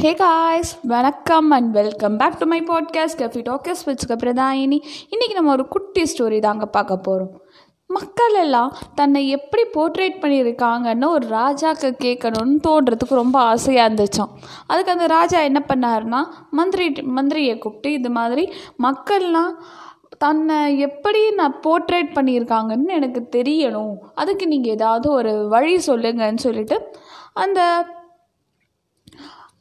ஹே guys வணக்கம் and welcome back to my podcast coffee talks வச்சுக்க பிரதாயினி இன்றைக்கி நம்ம ஒரு குட்டி ஸ்டோரி தாங்க பார்க்க போகிறோம் மக்கள் எல்லாம் தன்னை எப்படி போர்ட்ரேட் பண்ணியிருக்காங்கன்னு ஒரு ராஜாக்கு கேட்கணும்னு தோன்றதுக்கு ரொம்ப ஆசையாக இருந்துச்சான் அதுக்கு அந்த ராஜா என்ன பண்ணாருன்னா மந்திரி மந்திரியை கூப்பிட்டு இது மாதிரி மக்கள்லாம் தன்னை எப்படி நான் போர்ட்ரேட் பண்ணியிருக்காங்கன்னு எனக்கு தெரியணும். அதுக்கு நீங்கள் ஏதாவது ஒரு வழி சொல்லுங்கன்னு சொல்லிட்டு அந்த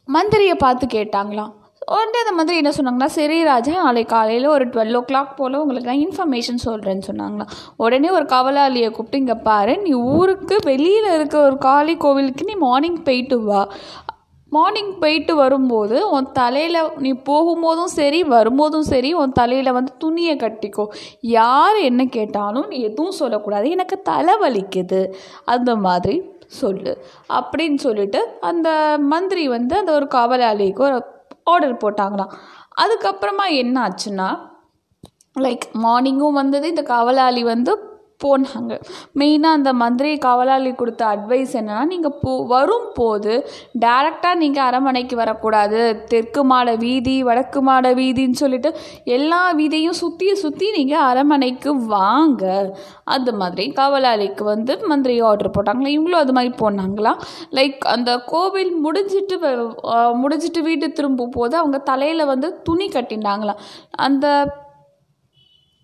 மந்திரியை பார்த்து கேட்டாங்களாம். உடனே அந்த மந்திரி என்ன சொன்னாங்கன்னா சரி ராஜா நாளைக்கு காலையில் ஒரு டுவெல் ஓ கிளாக் போல் உங்களுக்கு நான் இன்ஃபர்மேஷன் சொல்கிறேன்னு சொன்னாங்களாம். உடனே ஒரு கவலாளியை கூப்பிட்டு இங்கே பாரு நீ ஊருக்கு வெளியில் இருக்க ஒரு காளி கோவிலுக்கு நீ மார்னிங் போயிட்டு வா. மார்னிங் போயிட்டு வரும்போது உன் தலையில் நீ போகும்போதும் சரி வரும்போதும் சரி உன் தலையில் வந்து துணியை கட்டிக்கோ. யார் என்ன கேட்டாலும் நீ எதுவும் சொல்லக்கூடாது. எனக்கு தலை வலிக்குது. அந்த மாதிரி சொல்லு. அப்படின்னு சொல்லிட்டு அந்த மந்திரி வந்து அந்த ஒரு காவலாளிக்கு ஒரு ஆர்டர் போட்டாங்களாம். அதுக்கப்புறமா என்ன ஆச்சுன்னா லைக் மார்னிங்கும் வந்தது இந்த காவலாளி வந்து போனாங்க. மெயினாக அந்த மந்திரி காவலாளி கொடுத்த அட்வைஸ் என்னென்னா நீங்கள் போ வரும்போது டேரெக்டாக நீங்கள் அரண்மனைக்கு வரக்கூடாது. தெற்கு மாட வீதி வடக்கு மாட வீதின்னு சொல்லிட்டு எல்லா வீதியும் சுற்றி சுற்றி நீங்கள் அரண்மனைக்கு வாங்க. அது மாதிரி காவலாளிக்கு வந்து மந்திரி ஆர்டர் போட்டாங்களா? இவங்களும் அது மாதிரி போனாங்களா? லைக் அந்த கோவில் முடிஞ்சிட்டு முடிஞ்சிட்டு வீட்டு திரும்பும் போது அவங்க தலையில் வந்து துணி கட்டினாங்களாம் அந்த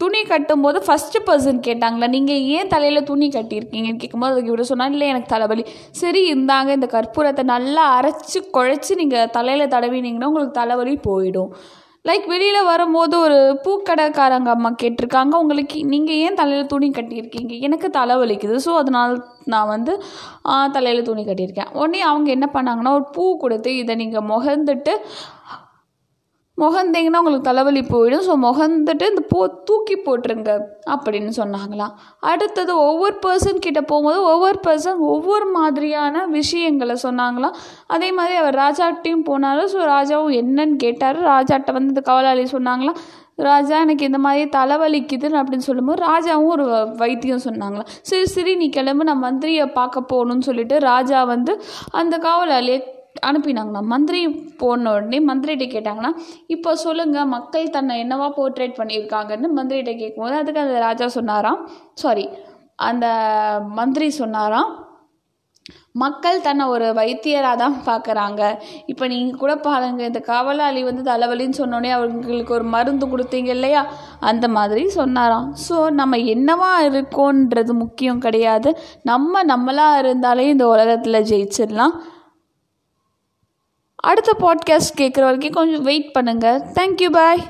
துணி கட்டும்போது ஃபஸ்ட்டு பர்சன் கேட்டாங்களா நீங்கள் ஏன் தலையில் துணி கட்டியிருக்கீங்கன்னு கேட்கும்போது அதுக்கு இவர் சொன்னால் இல்லை எனக்கு தலைவலி. சரி இந்தாங்க இந்த கற்பூரத்தை நல்லா அரைச்சி குழைச்சி நீங்கள் தலையில் தடவினீங்கன்னா உங்களுக்கு தலைவலி போயிடும். லைக் வெளியில் வரும்போது ஒரு பூக்கடைக்காரங்க அம்மா கேட்டிருக்காங்க உங்களுக்கு நீங்கள் ஏன் தலையில் துணி கட்டியிருக்கீங்க? எனக்கு தலைவலிக்குது ஸோ அதனால் நான் வந்து தலையில் துணி கட்டியிருக்கேன். உடனே அவங்க என்ன பண்ணாங்கன்னா ஒரு பூ கொடுத்து இதை நீங்கள் முகர்ந்துட்டு முகந்தீங்கன்னா உங்களுக்கு தலைவலி போயிடும். ஸோ முகந்துட்டு இந்த பூ தூக்கி போட்டுருங்க அப்படின்னு சொன்னாங்களாம் அடுத்தது ஒவ்வொரு பர்சன் கிட்ட போகும்போது ஒவ்வொரு பர்சன் ஒவ்வொரு மாதிரியான விஷயங்களை சொன்னாங்களாம் அதே மாதிரி அவர் ராஜாட்டையும் போனாலும் ஸோ ராஜாவும் என்னன்னு கேட்டார். ராஜாட்ட வந்து இந்த கவலாளி சொன்னாங்களாம் ராஜா எனக்கு இந்த மாதிரி தலைவலிக்குதுன்னு அப்படின்னு சொல்லும்போது ராஜாவும் ஒரு வைத்தியம் சொன்னாங்களாம் சரி சரி நீ கிளம்பு நான் மந்திரியை பார்க்க போகணும்னு சொல்லிட்டு ராஜா வந்து அந்த காவலாளியை அனுப்பினாங்கண்ணா. மந்திரி போன உடனே மந்திரிகிட்ட கேட்டாங்கன்னா இப்போ சொல்லுங்கள் மக்கள் தன்னை என்னவா போர்ட்ரேட் பண்ணியிருக்காங்கன்னு மந்திரிகிட்ட கேட்கும்போது அதுக்கு அந்த ராஜா சொன்னாராம். சாரி அந்த மந்திரி சொன்னாராம் மக்கள் தன்னை ஒரு வைத்தியராக தான் பார்க்குறாங்க இப்போ நீங்கள் கூட பாருங்கள் இந்த காவலாளி வந்து தலைவலின்னு சொன்னோடனே அவங்களுக்கு ஒரு மருந்து கொடுத்தீங்க இல்லையா? அந்த மாதிரி சொன்னாராம். ஸோ நம்ம என்னவா இருக்கோன்றது முக்கியம் கிடையாது. நம்ம நம்மளாக இருந்தாலே இந்த உலகத்தில் ஜெயிச்சிடலாம். அடுத்த பாட்காஸ்ட் கேட்குற வரைக்கும் கொஞ்சம் வெயிட் பண்ணுங்கள் தேங்க்யூ பாய்